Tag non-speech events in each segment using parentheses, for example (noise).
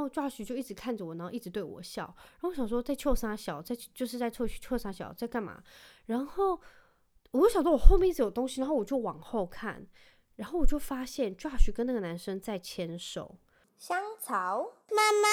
后 Josh 就一直看着我，然后一直对我笑。然后我想说在臭傻小，在就是在臭臭傻小在干嘛？然后我就想到我后面一直有东西，然后我就往后看，然后我就发现 Josh 跟那个男生在牵手。香草妈妈。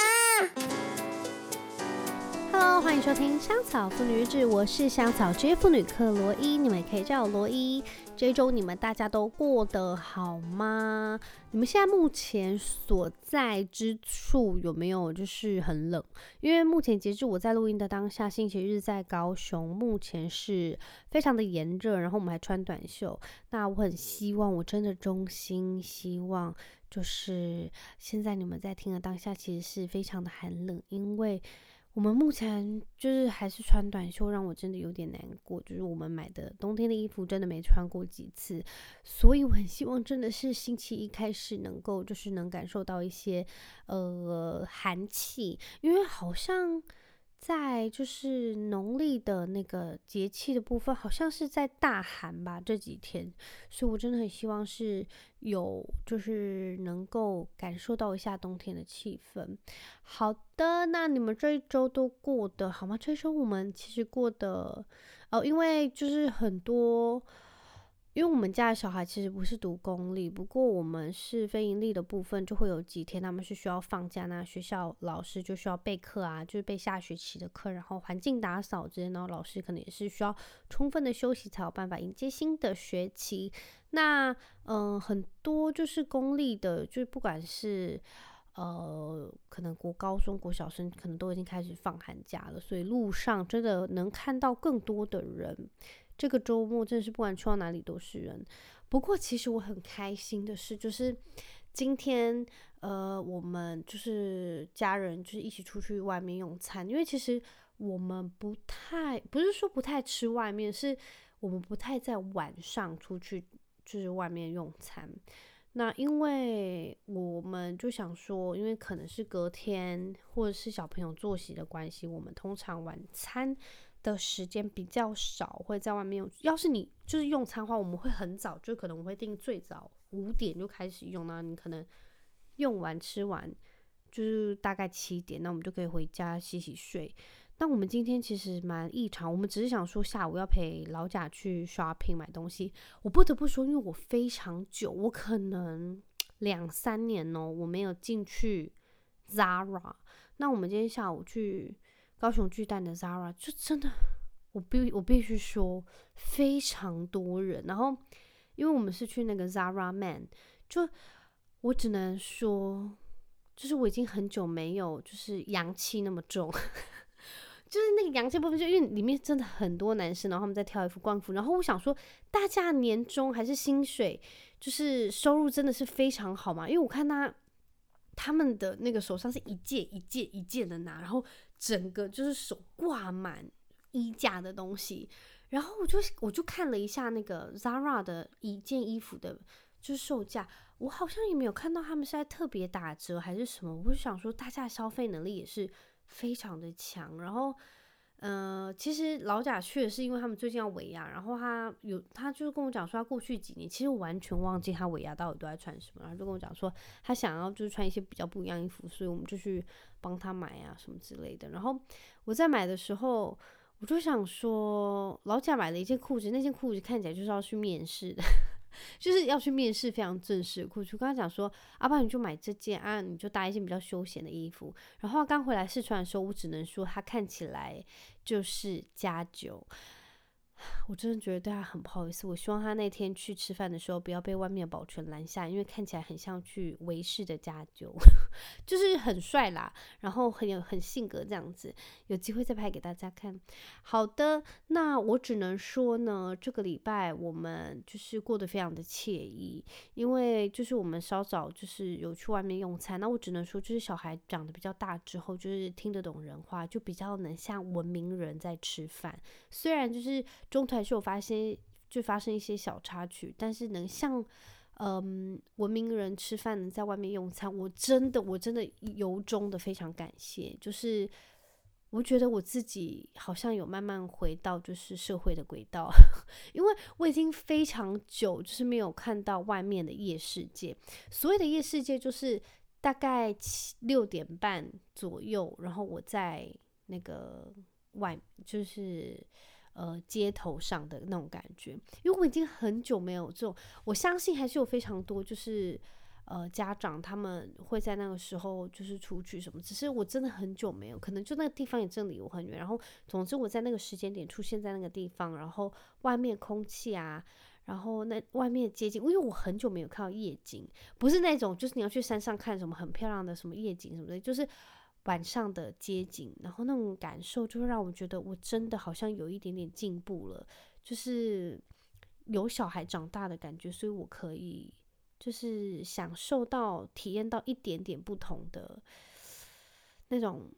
Hello，欢迎收听香草妇女日志，我是香草职业妇女克罗伊，你们可以叫我罗伊。这一周你们大家都过得好吗？你们现在目前所在之处有没有就是很冷？因为目前截至我在录音的当下，星期日在高雄，目前是非常的炎热，然后我们还穿短袖。那我很希望，我真的衷心希望，就是现在你们在听的当下，其实是非常的寒冷，因为。我们目前就是还是穿短袖，让我真的有点难过。就是我们买的冬天的衣服真的没穿过几次，所以我很希望真的是星期一开始能够就是能感受到一些呃寒气，因为好像。在就是农历的那个节气的部分，好像是在大寒吧这几天，所以我真的很希望是有就是能够感受到一下冬天的气氛。好的，那你们这一周都过得好吗？这一周我们其实过得哦，因为就是很多。因为我们家的小孩其实不是读公立，不过我们是非盈利的部分，就会有几天他们是需要放假，那学校老师就需要备课啊，就是备下学期的课，然后环境打扫之类，然后老师可能也是需要充分的休息才有办法迎接新的学期。那嗯、很多就是公立的，就是不管是呃，可能国高中国小生可能都已经开始放寒假了，所以路上真的能看到更多的人。这个周末真的是不管去到哪里都是人。不过其实我很开心的是，就是今天呃，我们就是家人就是一起出去外面用餐，因为其实我们不太不是说不太吃外面，是我们不太在晚上出去就是外面用餐。那因为我们就想说，因为可能是隔天或者是小朋友作息的关系，我们通常晚餐。的时间比较少，会在外面。要是你就是用餐的话，我们会很早，就可能我会定最早五点就开始用，那你可能用完吃完就是大概七点，那我们就可以回家洗洗睡。那我们今天其实蛮异常，我们只是想说下午要陪老贾去 shopping 买东西。我不得不说，因为我非常久，我可能两三年哦，我没有进去 Zara。那我们今天下午去。高雄巨蛋的 Zara 就真的，我必我必须说非常多人。然后，因为我们是去那个 Zara Man，就我只能说，就是我已经很久没有就是阳气那么重，(laughs) 就是那个阳气部分，就因为里面真的很多男生，然后他们在挑衣服、逛衣服。然后我想说，大家年终还是薪水，就是收入真的是非常好嘛？因为我看他他们的那个手上是一件一件一件的拿，然后。整个就是手挂满衣架的东西，然后我就我就看了一下那个 Zara 的一件衣服的，就是售价，我好像也没有看到他们是在特别打折还是什么，我就想说大家消费能力也是非常的强，然后。呃，其实老贾去的是因为他们最近要尾牙，然后他有他就是跟我讲说，他过去几年其实完全忘记他尾牙到底都在穿什么，然后就跟我讲说他想要就是穿一些比较不一样衣服，所以我们就去帮他买啊什么之类的。然后我在买的时候，我就想说老贾买了一件裤子，那件裤子看起来就是要去面试的。就是要去面试非常正式的裤子，跟他讲说，阿爸你就买这件啊，你就搭一件比较休闲的衣服。然后刚回来试穿的时候，我只能说它看起来就是加九。我真的觉得对他很不好意思。我希望他那天去吃饭的时候不要被外面保全拦下，因为看起来很像去维氏的家酒，(laughs) 就是很帅啦，然后很有很性格这样子。有机会再拍给大家看。好的，那我只能说呢，这个礼拜我们就是过得非常的惬意，因为就是我们稍早就是有去外面用餐。那我只能说，就是小孩长得比较大之后，就是听得懂人话，就比较能像文明人在吃饭。虽然就是。中途还是有发现，就发生一些小插曲，但是能像嗯文明人吃饭能，在外面用餐，我真的我真的由衷的非常感谢。就是我觉得我自己好像有慢慢回到就是社会的轨道，(laughs) 因为我已经非常久就是没有看到外面的夜世界。所谓的夜世界，就是。大概七六点半左右，然后我在那个外，就是呃街头上的那种感觉，因为我已经很久没有这种，我相信还是有非常多就是呃家长他们会在那个时候就是出去什么，只是我真的很久没有，可能就那个地方也真离我很远，然后总之我在那个时间点出现在那个地方，然后外面空气啊。然后那外面的街景，因为我很久没有看到夜景，不是那种就是你要去山上看什么很漂亮的什么夜景什么的，就是晚上的街景，然后那种感受就会让我觉得我真的好像有一点点进步了，就是有小孩长大的感觉，所以我可以就是享受到体验到一点点不同的那种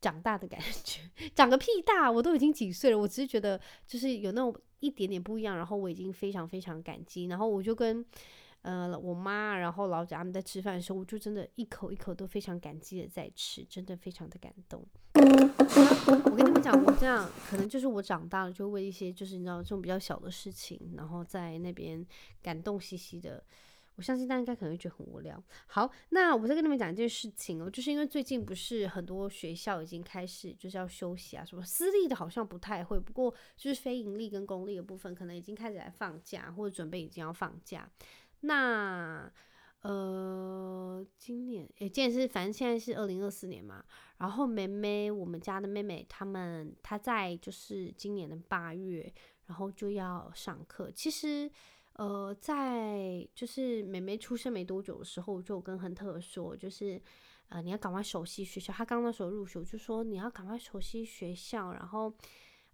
长大的感觉，(laughs) 长个屁大，我都已经几岁了，我只是觉得就是有那种。一点点不一样，然后我已经非常非常感激，然后我就跟呃我妈，然后老贾他们在吃饭的时候，我就真的一口一口都非常感激的在吃，真的非常的感动。我跟你们讲，我这样可能就是我长大了，就为一些就是你知道这种比较小的事情，然后在那边感动兮兮的。我相信大家应该可能会觉得很无聊。好，那我再跟你们讲一件事情哦，就是因为最近不是很多学校已经开始就是要休息啊，什么私立的好像不太会，不过就是非盈利跟公立的部分可能已经开始来放假或者准备已经要放假。那呃，今年诶，今年是反正现在是二零二四年嘛，然后妹妹，我们家的妹妹他们她在就是今年的八月，然后就要上课。其实。呃，在就是妹妹出生没多久的时候，就跟亨特说，就是呃，你要赶快熟悉学校。他刚那时候入学，就说你要赶快熟悉学校，然后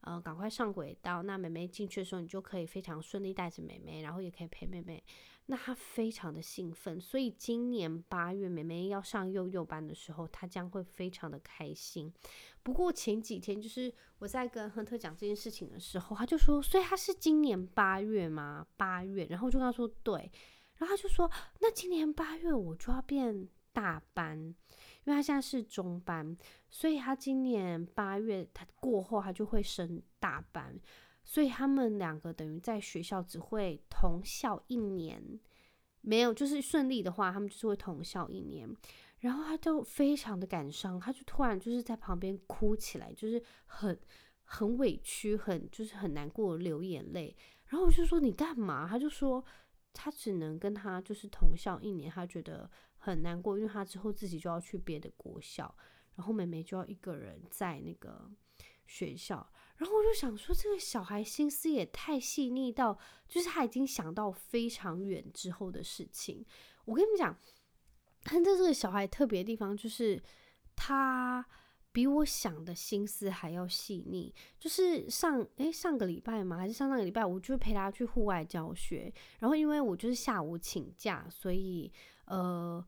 呃，赶快上轨道。那妹妹进去的时候，你就可以非常顺利带着妹妹，然后也可以陪妹妹。那她非常的兴奋，所以今年八月妹妹要上幼幼班的时候，她将会非常的开心。不过前几天就是我在跟亨特讲这件事情的时候，他就说，所以他是今年八月吗？八月，然后我就跟他说对，然后他就说，那今年八月我就要变大班，因为他现在是中班，所以他今年八月他过后他就会升大班。所以他们两个等于在学校只会同校一年，没有就是顺利的话，他们就是会同校一年。然后他就非常的感伤，他就突然就是在旁边哭起来，就是很很委屈，很就是很难过，流眼泪。然后我就说你干嘛？他就说他只能跟他就是同校一年，他觉得很难过，因为他之后自己就要去别的国校，然后妹妹就要一个人在那个学校。然后我就想说，这个小孩心思也太细腻到，就是他已经想到非常远之后的事情。我跟你们讲，亨特这个小孩特别的地方就是，他比我想的心思还要细腻。就是上诶上个礼拜嘛，还是上上个礼拜，我就陪他去户外教学。然后因为我就是下午请假，所以呃，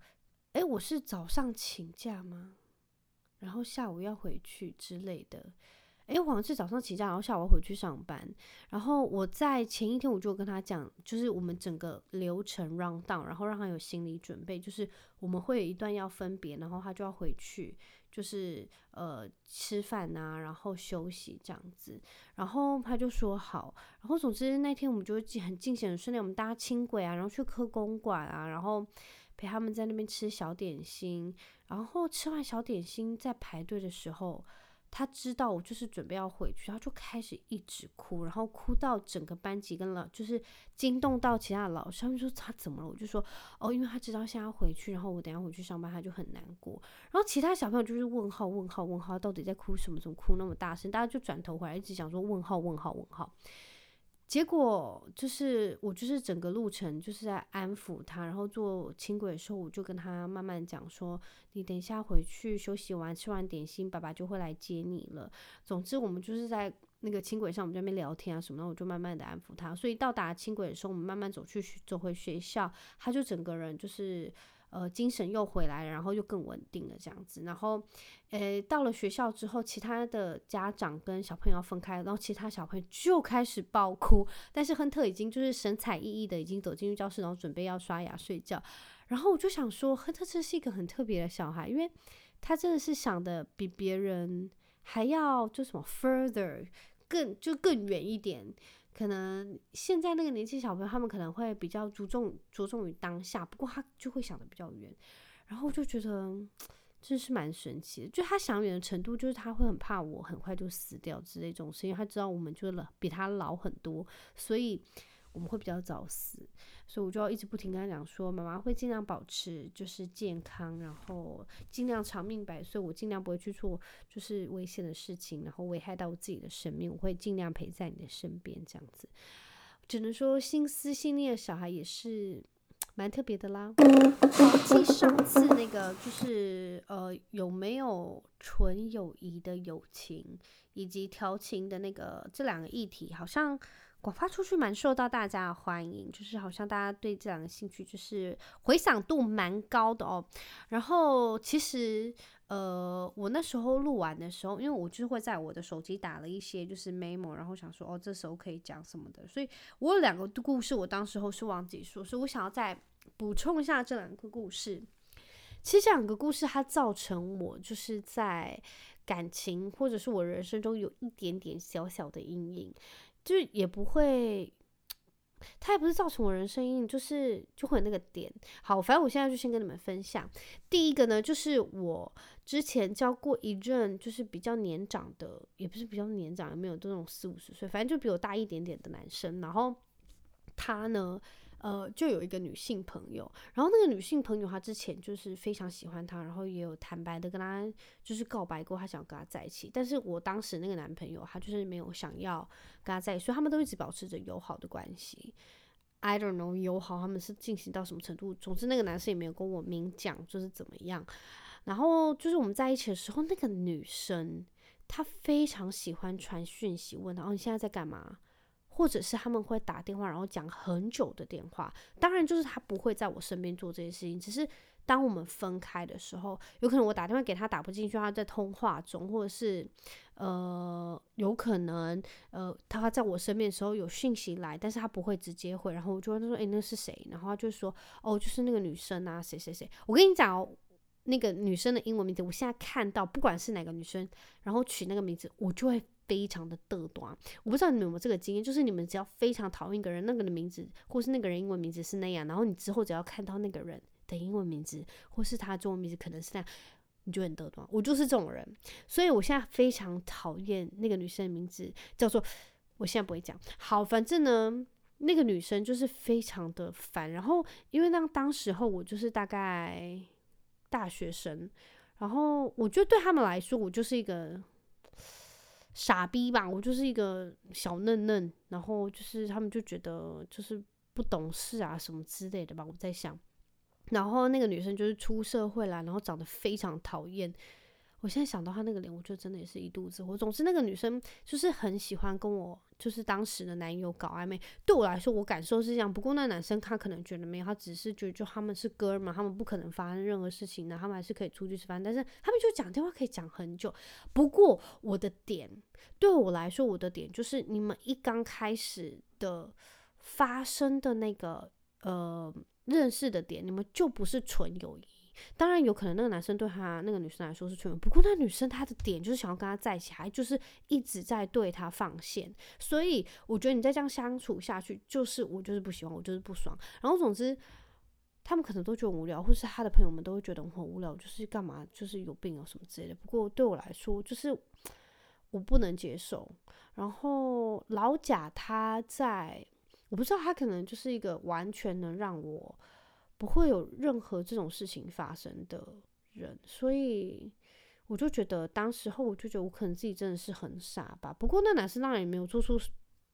诶，我是早上请假吗？然后下午要回去之类的。哎，我好像是早上请假，然后下午要回去上班。然后我在前一天我就跟他讲，就是我们整个流程 run down，然后让他有心理准备，就是我们会有一段要分别，然后他就要回去，就是呃吃饭啊，然后休息这样子。然后他就说好。然后总之那天我们就很尽显的顺利，我们搭轻轨啊，然后去科公馆啊，然后陪他们在那边吃小点心。然后吃完小点心，在排队的时候。他知道我就是准备要回去，他就开始一直哭，然后哭到整个班级跟老就是惊动到其他的老师，他们说他怎么了？我就说哦，因为他知道现在要回去，然后我等下回去上班，他就很难过。然后其他小朋友就是问号问号问号，到底在哭什么？怎么哭那么大声？大家就转头回来一直想说问号问号问号。结果就是我就是整个路程就是在安抚他，然后坐轻轨的时候，我就跟他慢慢讲说，你等一下回去休息完，吃完点心，爸爸就会来接你了。总之，我们就是在那个轻轨上，我们在那边聊天啊什么的，我就慢慢的安抚他。所以到达轻轨的时候，我们慢慢走去走回学校，他就整个人就是。呃，精神又回来了，然后又更稳定了，这样子。然后，诶，到了学校之后，其他的家长跟小朋友要分开，然后其他小朋友就开始爆哭。但是亨特已经就是神采奕奕的，已经走进教室，然后准备要刷牙睡觉。然后我就想说，亨特这是一个很特别的小孩，因为他真的是想的比别人还要就什么 further 更就更远一点。可能现在那个年轻小朋友，他们可能会比较注重着重于当下，不过他就会想的比较远。然后就觉得真是蛮神奇的。就他想远的程度，就是他会很怕我很快就死掉之类这种事，因为他知道我们就老比他老很多，所以。我们会比较早死，所以我就要一直不停跟他讲说，妈妈会尽量保持就是健康，然后尽量长命百岁。我尽量不会去做就是危险的事情，然后危害到我自己的生命。我会尽量陪在你的身边，这样子。只能说心思细腻的小孩也是蛮特别的啦。好，继上次那个就是呃有没有纯友谊的友情，以及调情的那个这两个议题，好像。广发出去蛮受到大家的欢迎，就是好像大家对这两个兴趣就是回响度蛮高的哦。然后其实呃，我那时候录完的时候，因为我就会在我的手机打了一些就是 memo，然后想说哦，这时候可以讲什么的，所以我有两个故事，我当时候是忘记说，所以我想要再补充一下这两个故事。其实这两个故事它造成我就是在感情或者是我人生中有一点点小小的阴影。就也不会，他也不是造成我人生阴影，就是就会有那个点。好，反正我现在就先跟你们分享。第一个呢，就是我之前交过一任，就是比较年长的，也不是比较年长，也没有这种四五十岁，反正就比我大一点点的男生。然后他呢。呃，就有一个女性朋友，然后那个女性朋友她之前就是非常喜欢他，然后也有坦白的跟他就是告白过，他想跟他在一起。但是我当时那个男朋友他就是没有想要跟他在一起，所以他们都一直保持着友好的关系。I don't know 友好他们是进行到什么程度？总之那个男生也没有跟我明讲就是怎么样。然后就是我们在一起的时候，那个女生她非常喜欢传讯息问他，哦，你现在在干嘛？或者是他们会打电话，然后讲很久的电话。当然，就是他不会在我身边做这些事情。只是当我们分开的时候，有可能我打电话给他打不进去，他在通话中，或者是呃，有可能呃，他在我身边的时候有讯息来，但是他不会直接回。然后我就问他说：“诶，那是谁？”然后他就说：“哦，就是那个女生啊，谁谁谁。”我跟你讲哦，那个女生的英文名字，我现在看到不管是哪个女生，然后取那个名字，我就会。非常的嘚短，我不知道你们有没有这个经验，就是你们只要非常讨厌一个人，那个人的名字或是那个人英文名字是那样，然后你之后只要看到那个人的英文名字或是他中文名字可能是那样，你就很嘚短。我就是这种人，所以我现在非常讨厌那个女生的名字叫做，我现在不会讲。好，反正呢，那个女生就是非常的烦。然后因为那当时候我就是大概大学生，然后我觉得对他们来说，我就是一个。傻逼吧，我就是一个小嫩嫩，然后就是他们就觉得就是不懂事啊什么之类的吧，我在想。然后那个女生就是出社会啦，然后长得非常讨厌。我现在想到他那个脸，我觉得真的也是一肚子火。总之，那个女生就是很喜欢跟我，就是当时的男友搞暧昧。对我来说，我感受是这样。不过那男生他可能觉得没有，他只是觉得就他们是哥们，他们不可能发生任何事情的，他们还是可以出去吃饭。但是他们就讲电话可以讲很久。不过我的点，对我来说，我的点就是你们一刚开始的发生的那个呃认识的点，你们就不是纯友谊。当然有可能那个男生对他那个女生来说是纯友，不过那女生她的点就是想要跟他在一起，还就是一直在对他放线，所以我觉得你再这样相处下去，就是我就是不喜欢，我就是不爽。然后总之，他们可能都觉得无聊，或是他的朋友们都会觉得我很无聊，就是干嘛，就是有病啊什么之类的。不过对我来说，就是我不能接受。然后老贾他在，我不知道他可能就是一个完全能让我。不会有任何这种事情发生的人，所以我就觉得当时候我就觉得我可能自己真的是很傻吧。不过那男生当然也没有做出，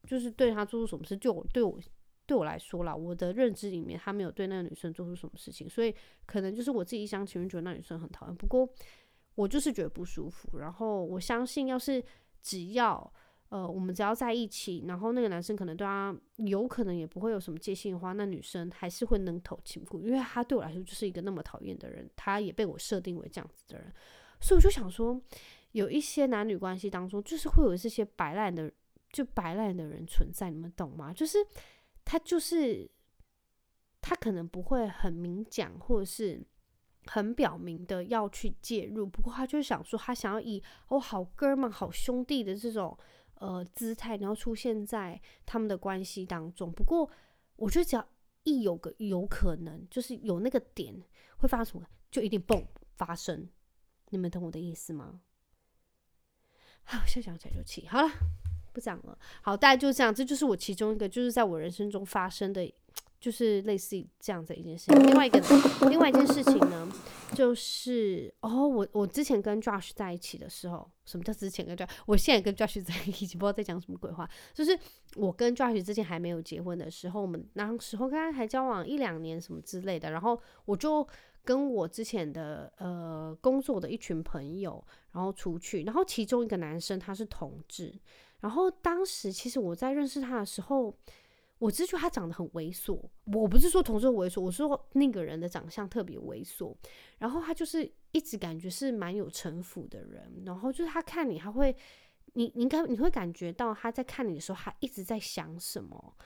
就是对他做出什么事。就我对我对我来说啦，我的认知里面他没有对那个女生做出什么事情，所以可能就是我自己一厢情愿觉得那女生很讨厌。不过我就是觉得不舒服。然后我相信，要是只要。呃，我们只要在一起，然后那个男生可能对他有可能也不会有什么戒心的话，那女生还是会能头轻顾，因为他对我来说就是一个那么讨厌的人，他也被我设定为这样子的人，所以我就想说，有一些男女关系当中，就是会有这些摆烂的，就摆烂的人存在，你们懂吗？就是他就是他可能不会很明讲，或者是很表明的要去介入，不过他就想说，他想要以哦好哥们、好兄弟的这种。呃，姿态，然后出现在他们的关系当中。不过，我觉得只要一有个有可能，就是有那个点会发生什么，就一定蹦发生。你们懂我的意思吗？好，现在想起来就气。好了，不讲了。好，大概就这样。这就是我其中一个，就是在我人生中发生的。就是类似于这样子一件事情。另外一个，另外一件事情呢，就是哦，我我之前跟 Josh 在一起的时候，什么叫之前跟 Josh？我现在跟 Josh 在一起，(laughs) 不知道在讲什么鬼话。就是我跟 Josh 之前还没有结婚的时候，我们那时候刚刚还交往一两年什么之类的，然后我就跟我之前的呃工作的一群朋友，然后出去，然后其中一个男生他是同志，然后当时其实我在认识他的时候。我只是觉得他长得很猥琐，我不是说同事猥琐，我是说那个人的长相特别猥琐。然后他就是一直感觉是蛮有城府的人，然后就是他看你，他会，你你应该你会感觉到他在看你的时候，他一直在想什么。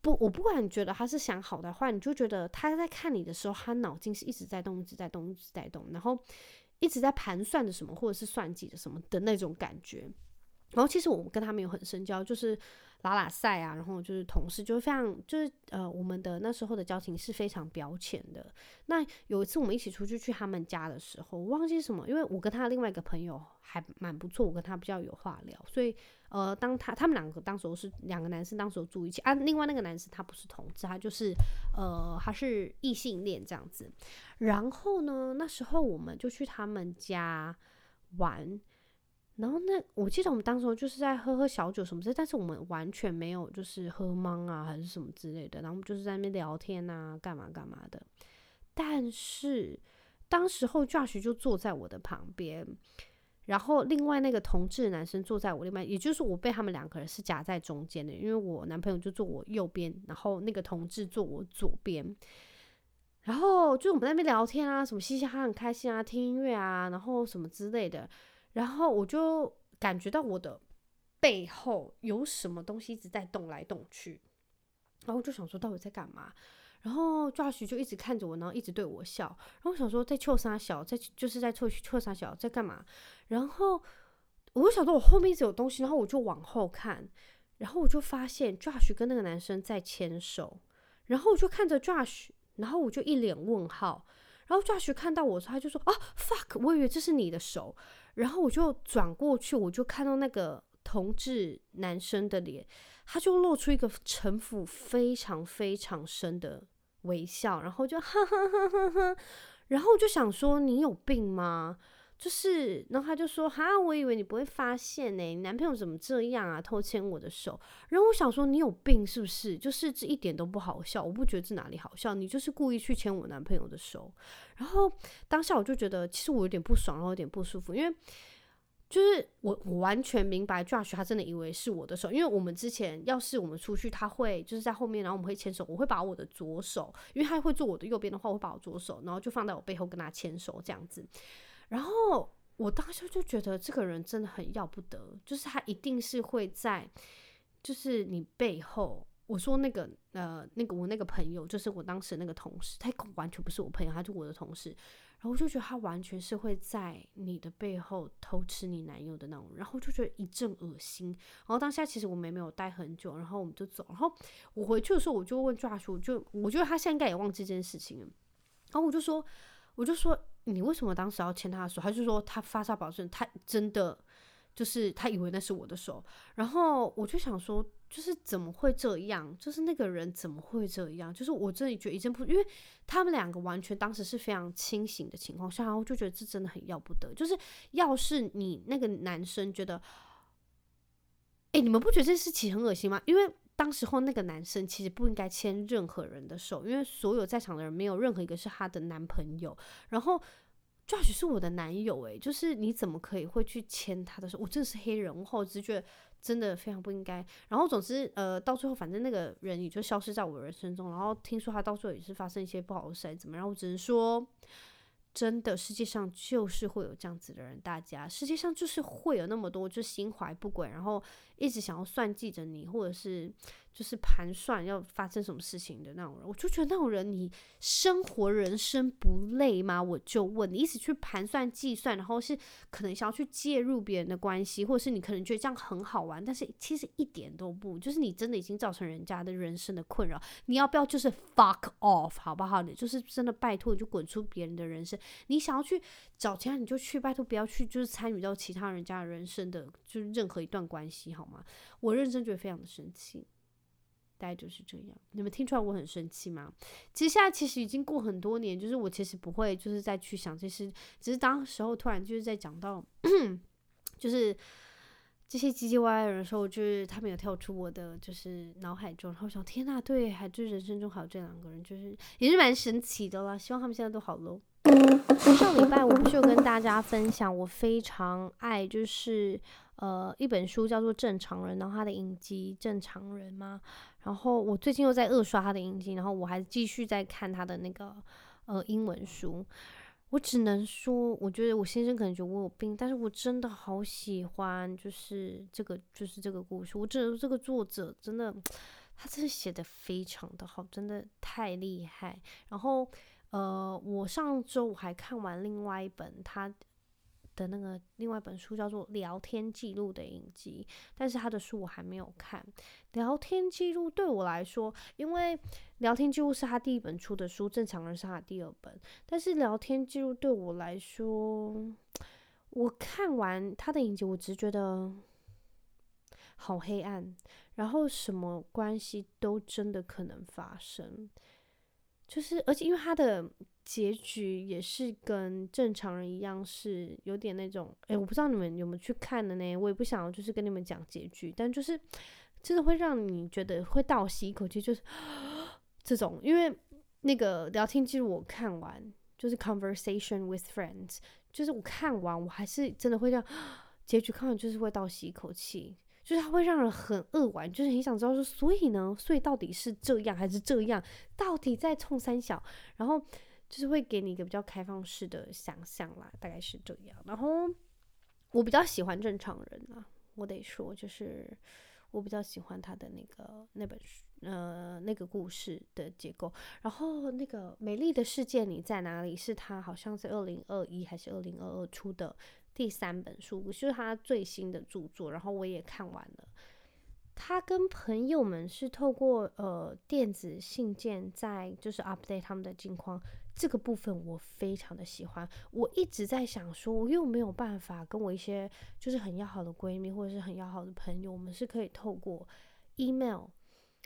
不，我不管你觉得他是想好的话，你就觉得他在看你的时候，他脑筋是一直在动，一直在动，一直在动，然后一直在盘算着什么，或者是算计着什么的那种感觉。然后其实我们跟他没有很深交，就是。拉拉赛啊，然后就是同事，就非常就是呃，我们的那时候的交情是非常表浅的。那有一次我们一起出去去他们家的时候，我忘记什么，因为我跟他另外一个朋友还蛮不错，我跟他比较有话聊，所以呃，当他他们两个当时候是两个男生，当时候住一起啊，另外那个男生他不是同志，他就是呃，他是异性恋这样子。然后呢，那时候我们就去他们家玩。然后那我记得我们当时就是在喝喝小酒什么之类，但是我们完全没有就是喝茫啊还是什么之类的，然后我们就是在那边聊天啊，干嘛干嘛的。但是当时候 Josh 就坐在我的旁边，然后另外那个同志男生坐在我另外，也就是我被他们两个人是夹在中间的，因为我男朋友就坐我右边，然后那个同志坐我左边。然后就我们在那边聊天啊，什么嘻嘻哈哈很开心啊，听音乐啊，然后什么之类的。然后我就感觉到我的背后有什么东西一直在动来动去，然后我就想说到底在干嘛？然后 Josh 就一直看着我，然后一直对我笑。然后我想说在臭三小，在就是在臭臭三小在干嘛？然后我就想说我后面一直有东西，然后我就往后看，然后我就发现 Josh 跟那个男生在牵手，然后我就看着 Josh，然后我就一脸问号。然后 Josh 看到我时，他就说啊 fuck，我以为这是你的手。然后我就转过去，我就看到那个同志男生的脸，他就露出一个城府非常非常深的微笑，然后就 (laughs) 哈哈哈哈哈，然后我就想说你有病吗？就是，然后他就说哈，我以为你不会发现呢，你男朋友怎么这样啊，偷牵我的手。然后我想说你有病是不是？就是这一点都不好笑，我不觉得这哪里好笑，你就是故意去牵我男朋友的手。然后当下我就觉得其实我有点不爽，然后有点不舒服，因为就是我我完全明白 Josh 他真的以为是我的手，因为我们之前要是我们出去，他会就是在后面，然后我们会牵手，我会把我的左手，因为他会坐我的右边的话，我会把我左手，然后就放在我背后跟他牵手这样子。然后我当时就觉得这个人真的很要不得，就是他一定是会在，就是你背后。我说那个呃，那个我那个朋友，就是我当时那个同事，他完全不是我朋友，他是我的同事。然后我就觉得他完全是会在你的背后偷吃你男友的那种，然后就觉得一阵恶心。然后当下其实我们也没有待很久，然后我们就走。然后我回去的时候，我就问 Josh，就我觉得他现在应该也忘记这件事情了。然后我就说，我就说。你为什么当时要牵他的手？他就说他发烧保证，他真的就是他以为那是我的手。然后我就想说，就是怎么会这样？就是那个人怎么会这样？就是我真的觉得一阵不，因为他们两个完全当时是非常清醒的情况下，然后我就觉得这真的很要不得。就是要是你那个男生觉得，哎，你们不觉得这事情很恶心吗？因为。当时候那个男生其实不应该牵任何人的手，因为所有在场的人没有任何一个是他的男朋友。然后 Josh 是我的男友，诶，就是你怎么可以会去牵他的手？我真的是黑人，我后直觉真的非常不应该。然后总之，呃，到最后反正那个人也就消失在我人生中。然后听说他到最后也是发生一些不好的事，怎么样？然后我只能说。真的，世界上就是会有这样子的人。大家，世界上就是会有那么多，就心怀不轨，然后一直想要算计着你，或者是就是盘算要发生什么事情的那种人，我就觉得那种人，你生活人生不累吗？我就问你，一直去盘算计算，然后是可能想要去介入别人的关系，或者是你可能觉得这样很好玩，但是其实一点都不，就是你真的已经造成人家的人生的困扰。你要不要就是 fuck off 好不好？你就是真的拜托你就滚出别人的人生。你想要去找其他你就去，拜托不要去就是参与到其他人家的人生的，就是任何一段关系好吗？我认真觉得非常的生气。大概就是这样，你们听出来我很生气吗？其实现在其实已经过很多年，就是我其实不会就是再去想这些，只是当时候突然就是在讲到，(clears throat) 就是这些唧唧歪歪的时候，就是他们有跳出我的就是脑海中，然后想天呐，对，还就是人生中还有这两个人，就是也是蛮神奇的啦。希望他们现在都好喽。上礼拜我不是有跟大家分享，我非常爱就是呃一本书叫做《正常人》，然后他的影集《正常人》吗？然后我最近又在恶刷他的影集，然后我还继续在看他的那个呃英文书。我只能说，我觉得我先生可能觉得我有病，但是我真的好喜欢，就是这个就是这个故事。我只能说这个作者真的，他真的写的非常的好，真的太厉害。然后呃，我上周我还看完另外一本他。的那个另外一本书叫做《聊天记录》的影集，但是他的书我还没有看。聊天记录对我来说，因为聊天记录是他第一本出的书，正常人是他第二本。但是聊天记录对我来说，我看完他的影集，我只觉得好黑暗，然后什么关系都真的可能发生，就是而且因为他的。结局也是跟正常人一样，是有点那种，哎、我不知道你们有没有去看的呢？我也不想就是跟你们讲结局，但就是真的会让你觉得会倒吸一口气，就是 (gasps) 这种。因为那个聊天记录我看完，就是 Conversation with Friends，就是我看完我还是真的会这样，(gasps) 结局看完就是会倒吸一口气，就是它会让人很扼腕，就是很想知道说，所以呢，所以到底是这样还是这样？到底在冲三小？然后。就是会给你一个比较开放式的想象啦，大概是这样。然后我比较喜欢正常人啊，我得说，就是我比较喜欢他的那个那本书，呃，那个故事的结构。然后那个美丽的世界你在哪里？是他好像是二零二一还是二零二二出的第三本书，就是他最新的著作。然后我也看完了。他跟朋友们是透过呃电子信件在就是 update 他们的近况。这个部分我非常的喜欢，我一直在想说，我又没有办法跟我一些就是很要好的闺蜜或者是很要好的朋友，我们是可以透过 email，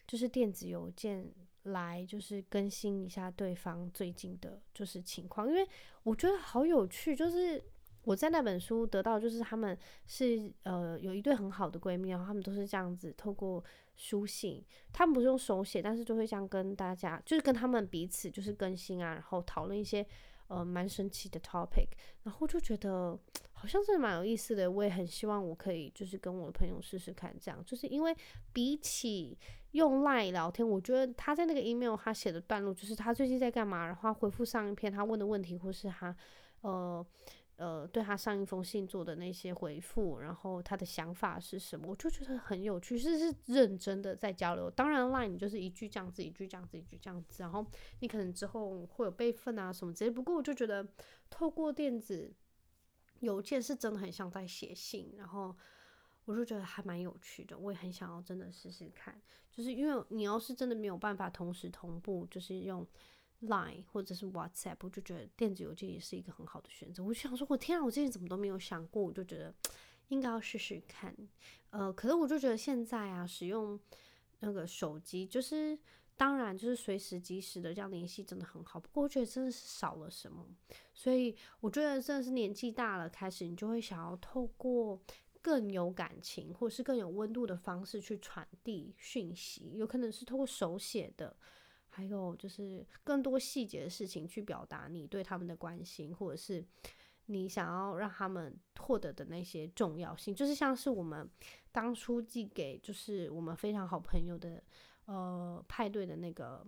就是电子邮件来就是更新一下对方最近的就是情况，因为我觉得好有趣，就是我在那本书得到就是他们是呃有一对很好的闺蜜，然后他们都是这样子透过。书信，他们不是用手写，但是就会这样跟大家，就是跟他们彼此就是更新啊，然后讨论一些呃蛮神奇的 topic，然后就觉得好像是蛮有意思的。我也很希望我可以就是跟我的朋友试试看这样，就是因为比起用 Line 聊天，我觉得他在那个 email 他写的段落，就是他最近在干嘛，然后他回复上一篇他问的问题，或是他呃。呃，对他上一封信做的那些回复，然后他的想法是什么，我就觉得很有趣，是是认真的在交流。当然，Line 你就是一句这样子，一句这样子，一句这样子，然后你可能之后会有备份啊什么之类。不过我就觉得透过电子邮件是真的很像在写信，然后我就觉得还蛮有趣的，我也很想要真的试试看。就是因为你要是真的没有办法同时同步，就是用。Line 或者是 WhatsApp，我就觉得电子邮件也是一个很好的选择。我就想说，我天啊，我之前怎么都没有想过，我就觉得应该要试试看。呃，可是我就觉得现在啊，使用那个手机，就是当然就是随时即时的这样联系，真的很好。不过我觉得真的是少了什么，所以我觉得真的是年纪大了，开始你就会想要透过更有感情或是更有温度的方式去传递讯息，有可能是透过手写的。还有就是更多细节的事情去表达你对他们的关心，或者是你想要让他们获得的那些重要性，就是像是我们当初寄给就是我们非常好朋友的呃派对的那个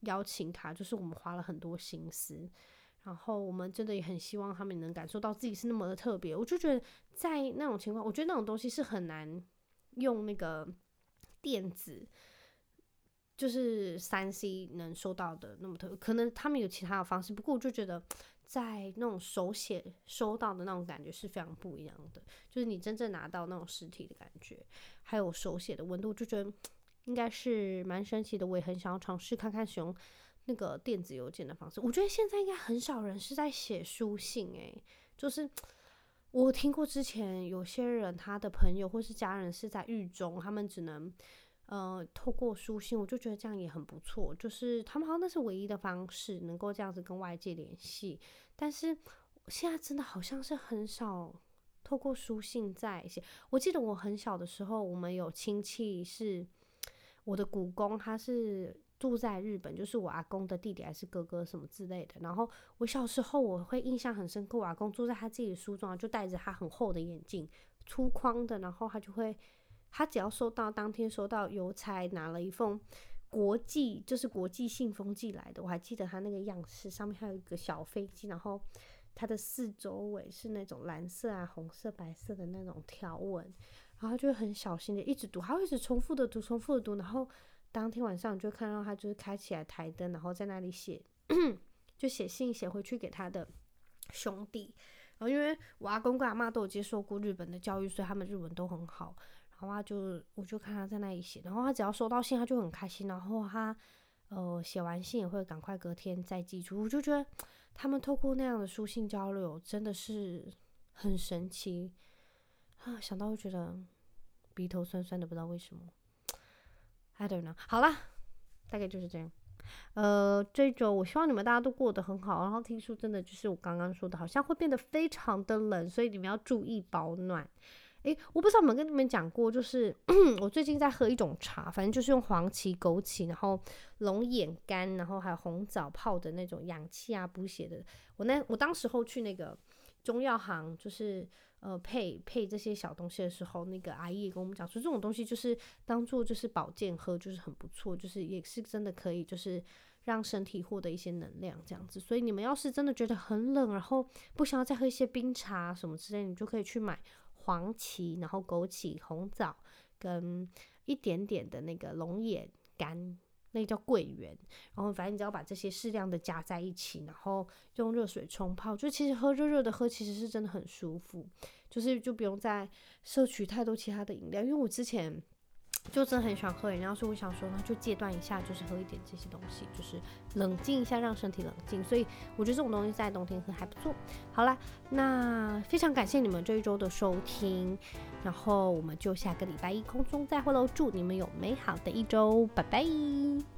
邀请卡，就是我们花了很多心思，然后我们真的也很希望他们能感受到自己是那么的特别。我就觉得在那种情况，我觉得那种东西是很难用那个电子。就是三 C 能收到的那么特，可能他们有其他的方式，不过我就觉得在那种手写收到的那种感觉是非常不一样的，就是你真正拿到那种实体的感觉，还有手写的温度，就觉得应该是蛮神奇的。我也很想要尝试看看使用那个电子邮件的方式。我觉得现在应该很少人是在写书信，诶，就是。我听过之前有些人他的朋友或是家人是在狱中，他们只能呃透过书信，我就觉得这样也很不错。就是他们好像那是唯一的方式，能够这样子跟外界联系。但是现在真的好像是很少透过书信在写。我记得我很小的时候，我们有亲戚是我的姑公，他是。住在日本，就是我阿公的弟弟还是哥哥什么之类的。然后我小时候我会印象很深刻，我阿公住在他自己的书中，就戴着他很厚的眼镜，粗框的。然后他就会，他只要收到当天收到邮差拿了一封国际，就是国际信封寄来的，我还记得他那个样式，上面还有一个小飞机，然后它的四周围是那种蓝色啊、红色、白色的那种条纹，然后就很小心的一直读，他会一直重复的读、重复的读，然后。当天晚上就看到他就是开起来台灯，然后在那里写，(clears throat) 就写信写回去给他的兄弟。然后因为我阿公跟阿嬷都有接受过日本的教育，所以他们日文都很好。然后他就我就看他在那里写，然后他只要收到信，他就很开心。然后他呃写完信也会赶快隔天再寄出。我就觉得他们透过那样的书信交流真的是很神奇啊！想到就觉得鼻头酸酸的，不知道为什么。I don't know。好啦，大概就是这样。呃，这一周我希望你们大家都过得很好。然后听说真的就是我刚刚说的，好像会变得非常的冷，所以你们要注意保暖。诶，我不知道有没有跟你们讲过，就是 (clears throat) 我最近在喝一种茶，反正就是用黄芪、枸杞，然后龙眼干，然后还有红枣泡的那种养气啊、补血的。我那我当时候去那个中药行，就是。呃，配配这些小东西的时候，那个阿姨也跟我们讲说，这种东西就是当做就是保健喝，就是很不错，就是也是真的可以，就是让身体获得一些能量这样子。所以你们要是真的觉得很冷，然后不想要再喝一些冰茶什么之类，你就可以去买黄芪，然后枸杞、红枣跟一点点的那个龙眼干。那个叫桂圆，然后反正你只要把这些适量的加在一起，然后用热水冲泡，就其实喝热热的喝，其实是真的很舒服，就是就不用再摄取太多其他的饮料，因为我之前。就真的很喜欢喝饮料，所以我想说呢，就戒断一下，就是喝一点这些东西，就是冷静一下，让身体冷静。所以我觉得这种东西在冬天喝还不错。好啦，那非常感谢你们这一周的收听，然后我们就下个礼拜一空中再会喽。祝你们有美好的一周，拜拜。